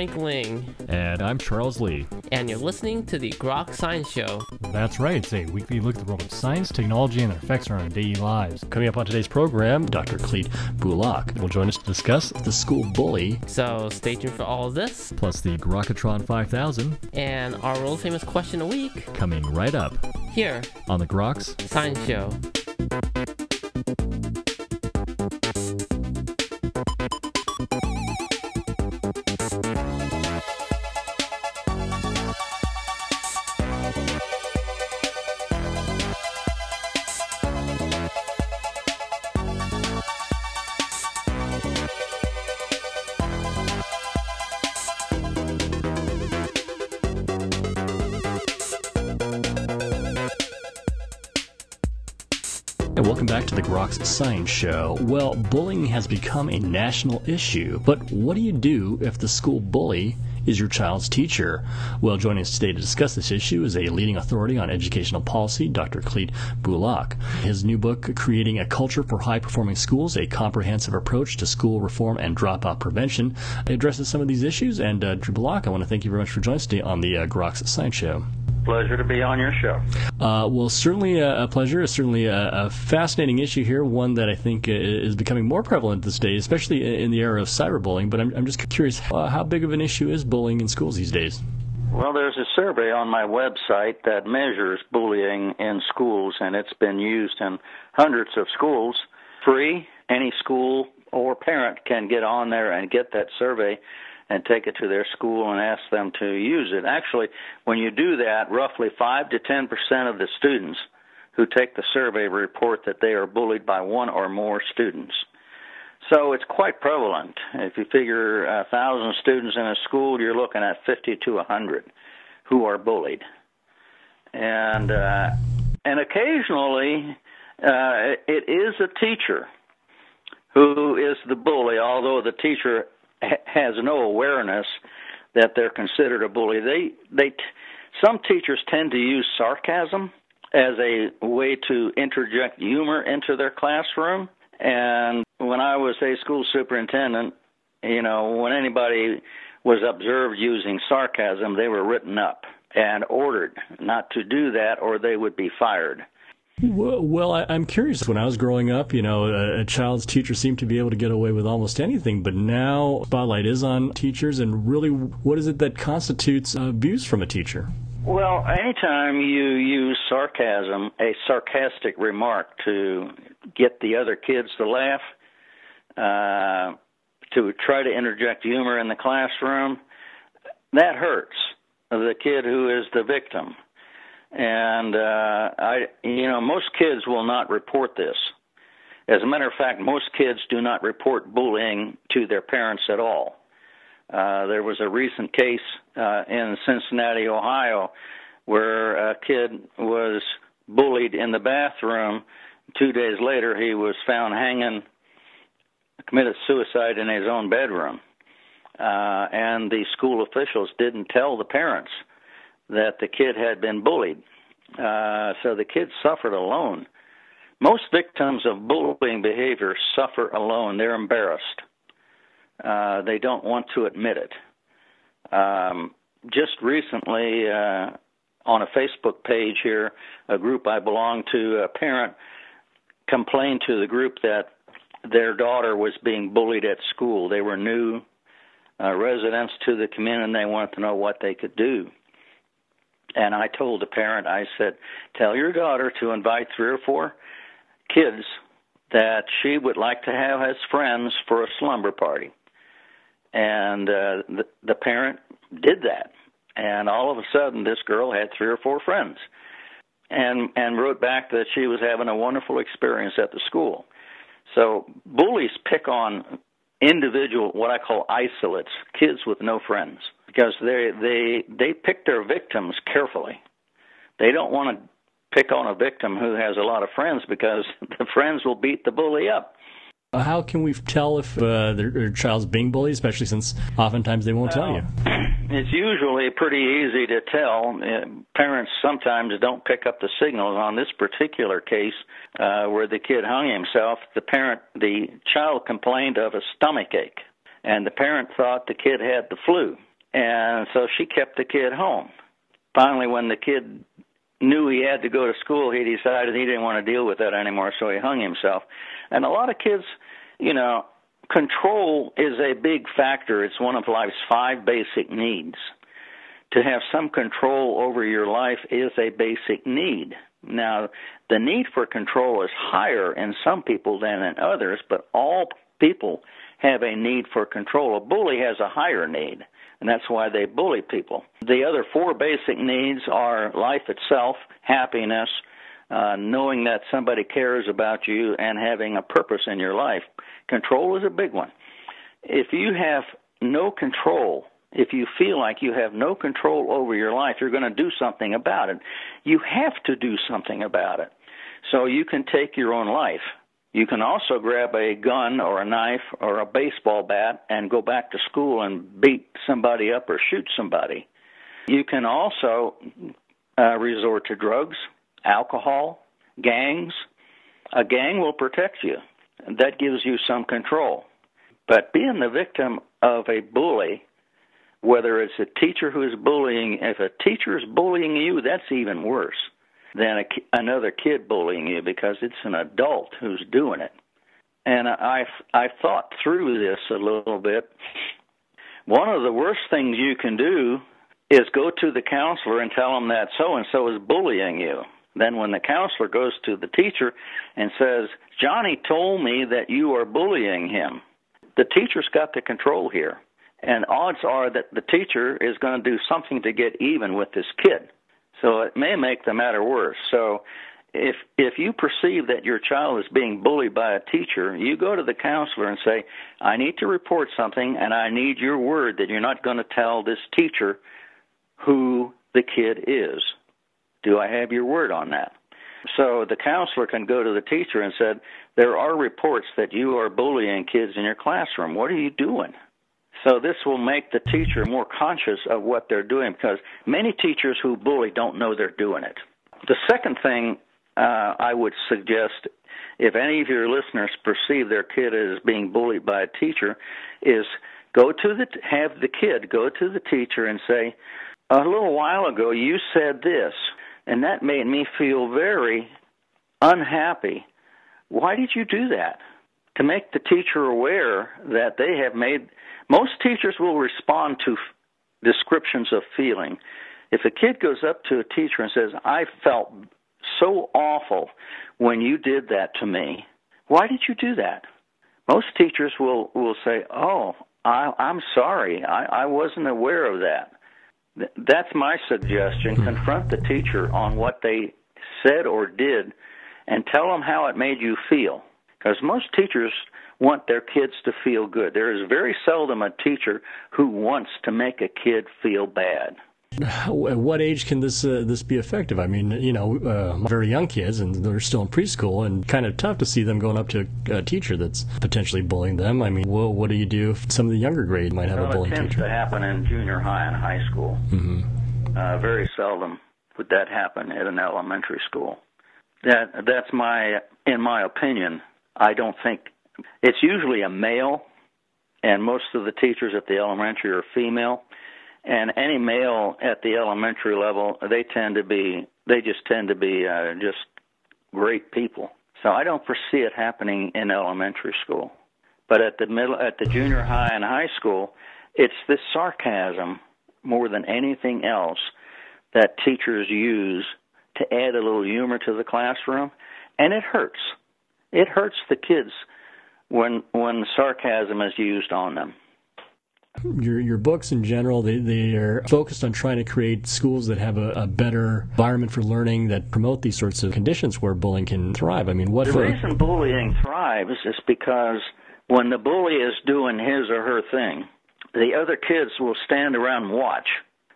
Frank Ling. And I'm Charles Lee. And you're listening to the Groks Science Show. That's right. It's a weekly look at the world of science, technology, and their effects on our daily lives. Coming up on today's program, Dr. Clete Bulach will join us to discuss the school bully. So stay tuned for all of this. Plus the Grokatron 5000. And our world famous question a week. Coming right up. Here. On the Groks Science Show. Groks Science Show. Well, bullying has become a national issue, but what do you do if the school bully is your child's teacher? Well, joining us today to discuss this issue is a leading authority on educational policy, Dr. Clete Bulach. His new book, Creating a Culture for High Performing Schools, a comprehensive approach to school reform and dropout prevention, addresses some of these issues. And uh, Dr. Bulach, I want to thank you very much for joining us today on the uh, Groks Science Show pleasure to be on your show. Uh, well, certainly a, a pleasure. It's certainly a, a, fascinating issue here, one that I think is becoming more prevalent this day, especially in the era of cyberbullying. But I'm, I'm just curious, uh, how big of an issue is bullying in schools these days? Well, there's a survey on my website that measures bullying in schools, and it's been used in hundreds of schools. Free, any school or parent can get on there and get that survey and take it to their school and ask them to use it. Actually, when you do that, roughly 5 to 10% of the students who take the survey report that they are bullied by one or more students. So it's quite prevalent. If you figure a thousand students in a school, you're looking at 50 to 100 who are bullied, and uh, and occasionally uh, it is a teacher who is the bully, although the teacher has no awareness that they're considered a bully. They they some teachers tend to use sarcasm as a way to interject humor into their classroom. And when I was a school superintendent, you know, when anybody was observed using sarcasm, they were written up and ordered not to do that or they would be fired. Well, I, am curious. When I was growing up, you know, a, child's teacher seemed to be able to get away with almost anything, but now spotlight is on teachers, and really, what is it that constitutes abuse from a teacher? Well, anytime you use sarcasm, a sarcastic remark to get the other kids to laugh, uh, to try to interject humor in the classroom, that hurts the kid who is the victim and uh, I, you know, most kids will not report this. As a matter of fact, most kids do not report bullying to their parents at all. Uh, there was a recent case uh, in Cincinnati, Ohio, where a kid was bullied in the bathroom. Two days later, he was found hanging, committed suicide in his own bedroom. Uh, and the school officials didn't tell the parents that the kid had been bullied. Uh, so the kid suffered alone. Most victims of bullying behavior suffer alone. They're embarrassed. Uh, they don't want to admit it. Um, just recently, uh, on a Facebook page here, a group I belong to, a parent complained to the group that their daughter was being bullied at school. They were new uh, residents to the community and they wanted to know what they could do. And I told the parent, I said, tell your daughter to invite three or four kids that she would like to have as friends for a slumber party. And uh, the, the parent did that. And all of a sudden, this girl had three or four friends, and and wrote back that she was having a wonderful experience at the school. So bullies pick on individual, what I call isolates, kids with no friends because they they they pick their victims carefully. They don't want to pick on a victim who has a lot of friends because the friends will beat the bully up. How can we tell if uh, their, their, child's being bullied, especially since oftentimes they won't well, tell you? It's usually pretty easy to tell. Uh, parents sometimes don't pick up the signals. On this particular case, uh, where the kid hung himself, the parent, the child complained of a stomach ache and the parent thought the kid had the flu, and so she kept the kid home. Finally, when the kid knew he had to go to school, he decided he didn't want to deal with that anymore, so he hung himself. And a lot of kids, you know, control is a big factor. It's one of life's five basic needs. To have some control over your life is a basic need. Now, the need for control is higher in some people than in others, but all people have a need for control. A bully has a higher need, and that's why they bully people. The other four basic needs are life itself, happiness, uh, knowing that somebody cares about you, and having a purpose in your life. Control is a big one. If you have no control, if you feel like you have no control over your life, you're going to do something about it. You have to do something about it. So you can take your own life. You can also grab a gun or a knife or a baseball bat and go back to school and beat somebody up or shoot somebody. You can also uh, resort to drugs, alcohol, gangs. A gang will protect you. That gives you some control. But being the victim of a bully, whether it's a teacher who is bullying, if a teacher is bullying you, that's even worse than a, another kid bullying you because it's an adult who's doing it. And I I thought through this a little bit. One of the worst things you can do is go to the counselor and tell them that so and so is bullying you. Then when the counselor goes to the teacher and says, "Johnny told me that you are bullying him." The teacher's got the control here. And odds are that the teacher is going to do something to get even with this kid so it may make the matter worse. So if if you perceive that your child is being bullied by a teacher, you go to the counselor and say, "I need to report something and I need your word that you're not going to tell this teacher who the kid is. Do I have your word on that?" So the counselor can go to the teacher and said, "There are reports that you are bullying kids in your classroom. What are you doing?" So this will make the teacher more conscious of what they're doing because many teachers who bully don't know they're doing it. The second thing uh, I would suggest, if any of your listeners perceive their kid as being bullied by a teacher, is go to the have the kid go to the teacher and say, a little while ago you said this, and that made me feel very unhappy. Why did you do that? To make the teacher aware that they have made most teachers will respond to f- descriptions of feeling. If a kid goes up to a teacher and says, I felt so awful when you did that to me, why did you do that? Most teachers will, will say, Oh, I, I'm sorry. I, I wasn't aware of that. Th- that's my suggestion. Hmm. Confront the teacher on what they said or did and tell them how it made you feel. Because most teachers want their kids to feel good. There is very seldom a teacher who wants to make a kid feel bad. At what age can this uh, this be effective? I mean, you know, uh, very young kids and they're still in preschool, and kind of tough to see them going up to a teacher that's potentially bullying them. I mean, well, what do you do if some of the younger grade might have well, a bullying it tends teacher? to happen in junior high and high school. Mm-hmm. Uh, very seldom would that happen at an elementary school. That that's my in my opinion. I don't think it's usually a male, and most of the teachers at the elementary are female. And any male at the elementary level, they tend to be, they just tend to be uh, just great people. So I don't foresee it happening in elementary school. But at the middle, at the junior high and high school, it's this sarcasm more than anything else that teachers use to add a little humor to the classroom, and it hurts. It hurts the kids when when sarcasm is used on them. Your your books in general they they are focused on trying to create schools that have a, a better environment for learning that promote these sorts of conditions where bullying can thrive. I mean, what The for, reason bullying thrives is because when the bully is doing his or her thing, the other kids will stand around and watch.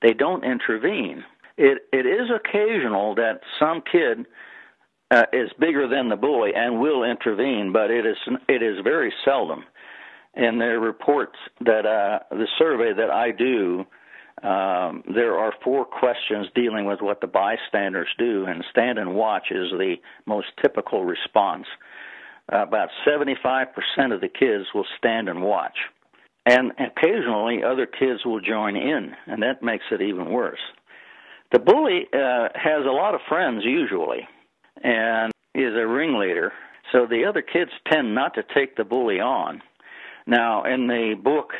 They don't intervene. It it is occasional that some kid uh, is bigger than the bully and will intervene, but it is it is very seldom. In the reports that uh, the survey that I do, um, there are four questions dealing with what the bystanders do, and stand and watch is the most typical response. Uh, about 75% of the kids will stand and watch. and occasionally other kids will join in, and that makes it even worse. The bully uh, has a lot of friends usually, and is a ringleader. So the other kids tend not to take the bully on. Now, in the book,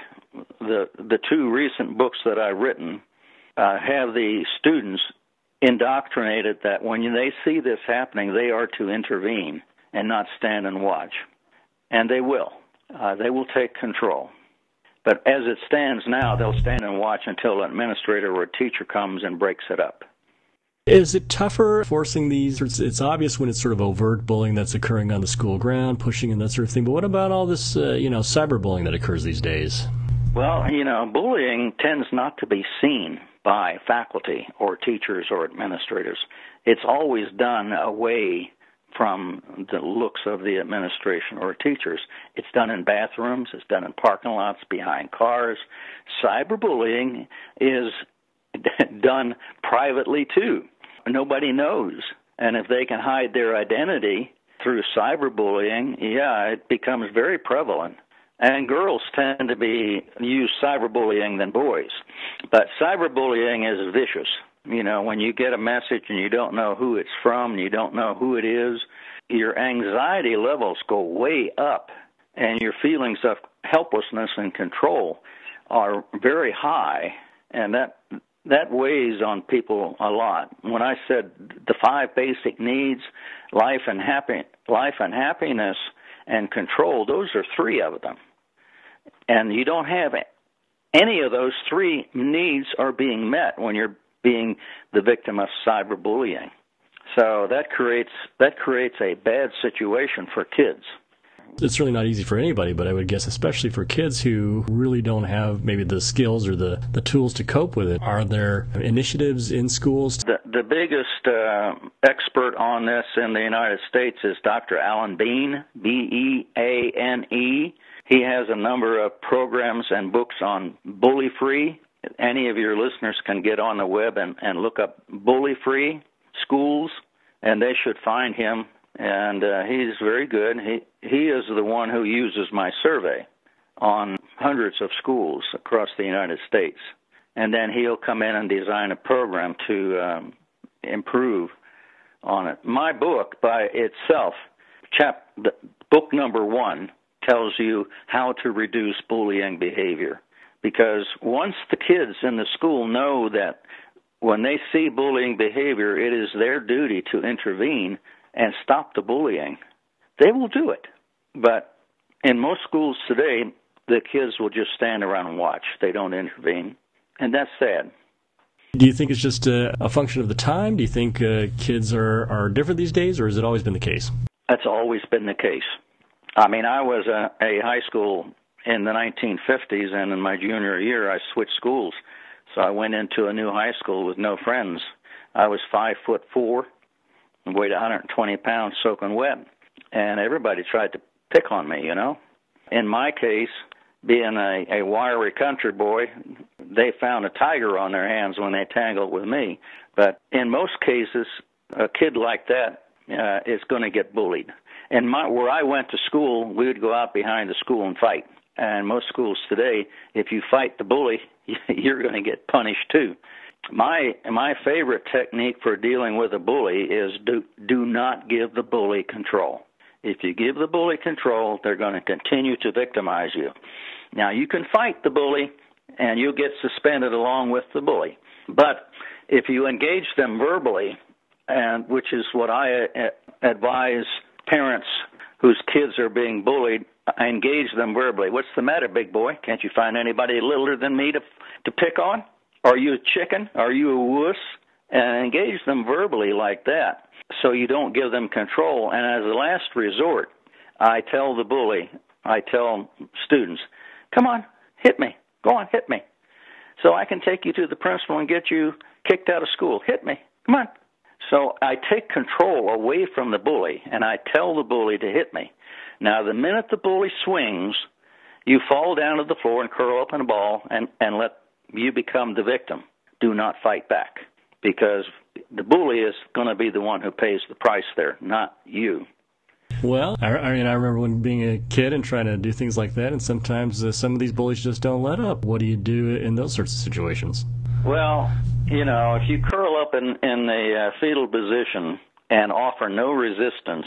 the the two recent books that I've written uh, have the students indoctrinated that when they see this happening, they are to intervene and not stand and watch, and they will. Uh, they will take control. But as it stands now, they'll stand and watch until an administrator or a teacher comes and breaks it up. Is it tougher forcing these? It's, it's, obvious when it's sort of overt bullying that's occurring on the school ground, pushing and that sort of thing. But what about all this, uh, you know, cyberbullying that occurs these days? Well, you know, bullying tends not to be seen by faculty or teachers or administrators. It's always done away from the looks of the administration or teachers. It's done in bathrooms, it's done in parking lots, behind cars. Cyberbullying is done privately too. Nobody knows. And if they can hide their identity through cyberbullying, yeah, it becomes very prevalent. And girls tend to be use cyberbullying than boys. But cyberbullying is vicious. You know, when you get a message and you don't know who it's from, you don't know who it is, your anxiety levels go way up and your feelings of helplessness and control are very high and that that weighs on people a lot. When I said the five basic needs, life and happy life and happiness and control, those are three of them. And you don't have any of those three needs are being met when you're being the victim of cyberbullying. So that creates that creates a bad situation for kids. It's certainly not easy for anybody, but I would guess especially for kids who really don't have maybe the skills or the, the tools to cope with it. Are there initiatives in schools? The, the biggest uh, expert on this in the United States is Dr. Allan Beane, B E A N E. He has a number of programs and books on bully free. Any of your listeners can get on the web and, and look up bully free schools, and they should find him. And uh, he's very good. He he is the one who uses my survey on hundreds of schools across the United States, and then he'll come in and design a program to um, improve on it. My book, by itself, chap book number one tells you how to reduce bullying behavior because once the kids in the school know that when they see bullying behavior, it is their duty to intervene and stop the bullying. They will do it. But in most schools today, the kids will just stand around and watch. They don't intervene. And that's sad. Do you think it's just a, a function of the time? Do you think uh, kids are, are different these days, or has it always been the case? That's always been the case. I mean, I was a, a high school in the 1950s, and in my junior year, I switched schools so I went into a new high school with no friends. I was five foot four, and weighed 120 pounds, soaking wet, and everybody tried to pick on me. You know, in my case, being a, a wiry country boy, they found a tiger on their hands when they tangled with me. But in most cases, a kid like that uh, is going to get bullied. And my, where I went to school, we would go out behind the school and fight. And most schools today, if you fight the bully, you're going to get punished too. My my favorite technique for dealing with a bully is do do not give the bully control. If you give the bully control, they're going to continue to victimize you. Now you can fight the bully and you'll get suspended along with the bully. But if you engage them verbally, and which is what I uh, advise parents whose kids are being bullied, I engage them verbally. What's the matter, big boy? Can't you find anybody littler than me to to pick on? Are you a chicken? Are you a wuss? And engage them verbally like that so you don't give them control. And as a last resort, I tell the bully, I tell students, come on, hit me. Go on, hit me. So I can take you to the principal and get you kicked out of school. Hit me. Come on. So I take control away from the bully and I tell the bully to hit me. Now, the minute the bully swings, you fall down to the floor and curl up in a ball and, and let you become the victim. Do not fight back because the bully is going to be the one who pays the price there, not you. Well, I, I mean, I remember when being a kid and trying to do things like that, and sometimes uh, some of these bullies just don't let up. What do you do in those sorts of situations? Well, you know, if you curl up in in the uh, fetal position and offer no resistance,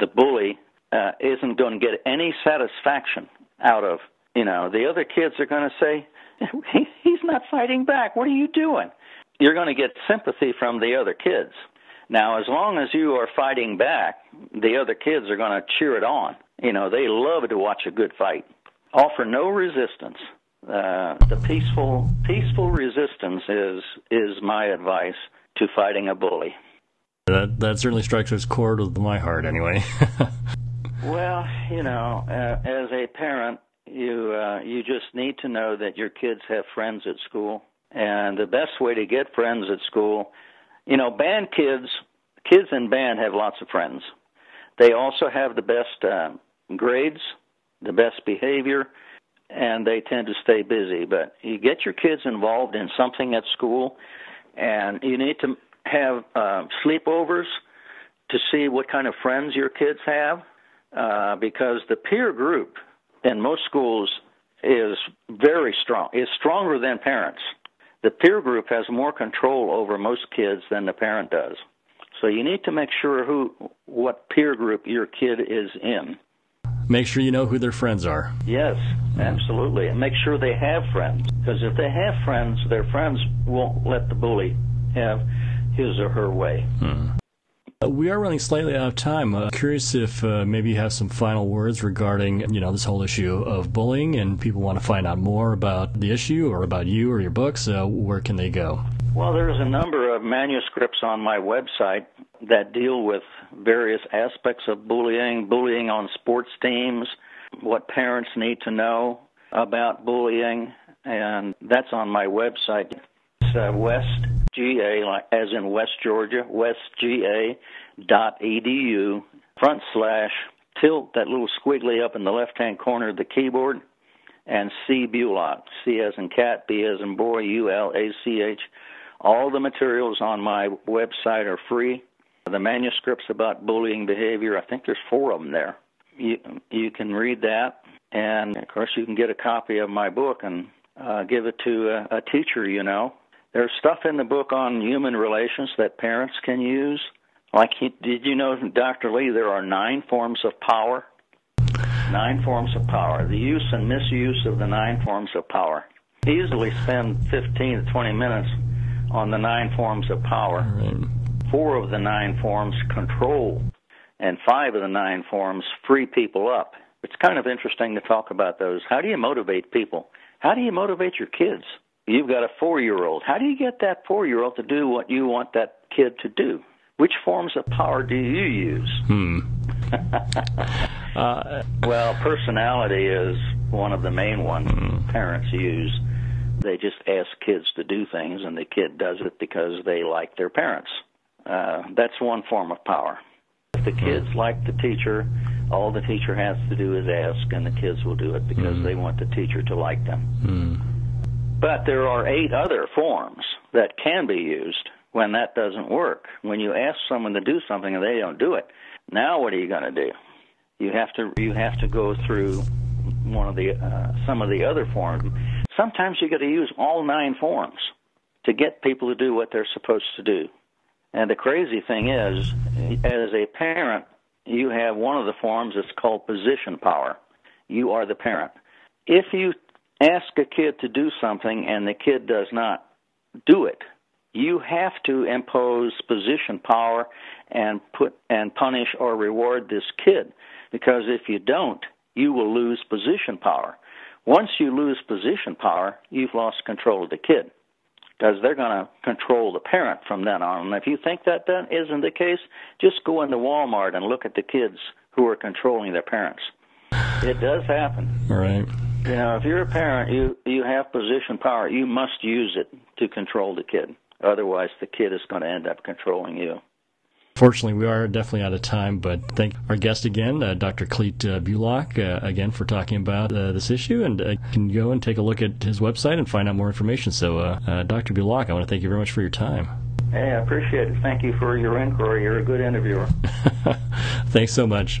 the bully uh, isn't going to get any satisfaction out of. You know, the other kids are going to say, he, "He's not fighting back. What are you doing?" You're going to get sympathy from the other kids. Now, as long as you are fighting back, the other kids are going to cheer it on. You know, they love to watch a good fight. Offer no resistance. Uh, the peaceful peaceful resistance is is my advice to fighting a bully. That that certainly strikes a chord with my heart, anyway. well, you know, uh, as a parent, you uh, you just need to know that your kids have friends at school, and the best way to get friends at school, you know, band kids, kids in band have lots of friends. They also have the best uh, grades, the best behavior and they tend to stay busy. But you get your kids involved in something at school, and you need to have uh, sleepovers to see what kind of friends your kids have, uh, because the peer group in most schools is very strong, is stronger than parents. The peer group has more control over most kids than the parent does. So you need to make sure who what peer group your kid is in make sure you know who their friends are. Yes, absolutely. And make sure they have friends. Because if they have friends, their friends won't let the bully have his or her way. Hmm. Uh, we are running slightly out of time. Uh, curious if uh, maybe you have some final words regarding, you know, this whole issue of bullying, and people want to find out more about the issue or about you or your books. Uh, where can they go? Well, there's a number of manuscripts on my website that deal with various aspects of bullying, bullying on sports teams, what parents need to know about bullying, and that's on my website. It's uh, West GA, as in West Georgia, westga dot edu front slash tilde that little squiggly up in the left hand corner of the keyboard and C Bulach, C as in cat, B as in boy, U L A C H all the materials on my website are free. The manuscripts about bullying behavior, I think there's four of them there. You you can read that, and of course you can get a copy of my book and uh, give it to a, a teacher. You know, there's stuff in the book on human relations that parents can use. Like, he, did you know, Dr. Lee, there are nine forms of power? Nine forms of power. The use and misuse of the nine forms of power. Easily spend 15 to 20 minutes on the nine forms of power. Four of the nine forms control, and five of the nine forms free people up. It's kind of interesting to talk about those. How do you motivate people? How do you motivate your kids? You've got a four year old. How do you get that four year old to do what you want that kid to do? Which forms of power do you use? Hmm. uh, well, personality is one of the main ones hmm. parents use they just ask kids to do things, and the kid does it because they like their parents. Uh, that's one form of power. If the kids mm. like the teacher, all the teacher has to do is ask, and the kids will do it because mm. they want the teacher to like them. But there are eight other forms that can be used when that doesn't work. When you ask someone to do something and they don't do it, now what are you going to do? You have to you have to go through one of the uh, some of the other forms sometimes you got to use all nine forms to get people to do what they're supposed to do. And the crazy thing is, as a parent, you have one of the forms that's called position power. You are the parent. If you ask a kid to do something and the kid does not do it, you have to impose position power and put and punish or reward this kid because if you don't, you will lose position power. Once you lose position power, you've lost control of the kid because they're going to control the parent from then on. And if you think that that isn't the case, just go into Walmart and look at the kids who are controlling their parents. It does happen. Right. Know, if you're a parent, you you have position power. You must use it to control the kid. Otherwise, the kid is going to end up controlling you. Fortunately, we are definitely out of time, but thank our guest again, uh, Dr. Clete uh, Bulach, uh, again for talking about uh, this issue. And uh, you can go and take a look at his website and find out more information. So, uh, Dr. Bulach, I want to thank you very much for your time. Hey, I appreciate it. Thank you for your inquiry. You're a good interviewer. Thanks so much.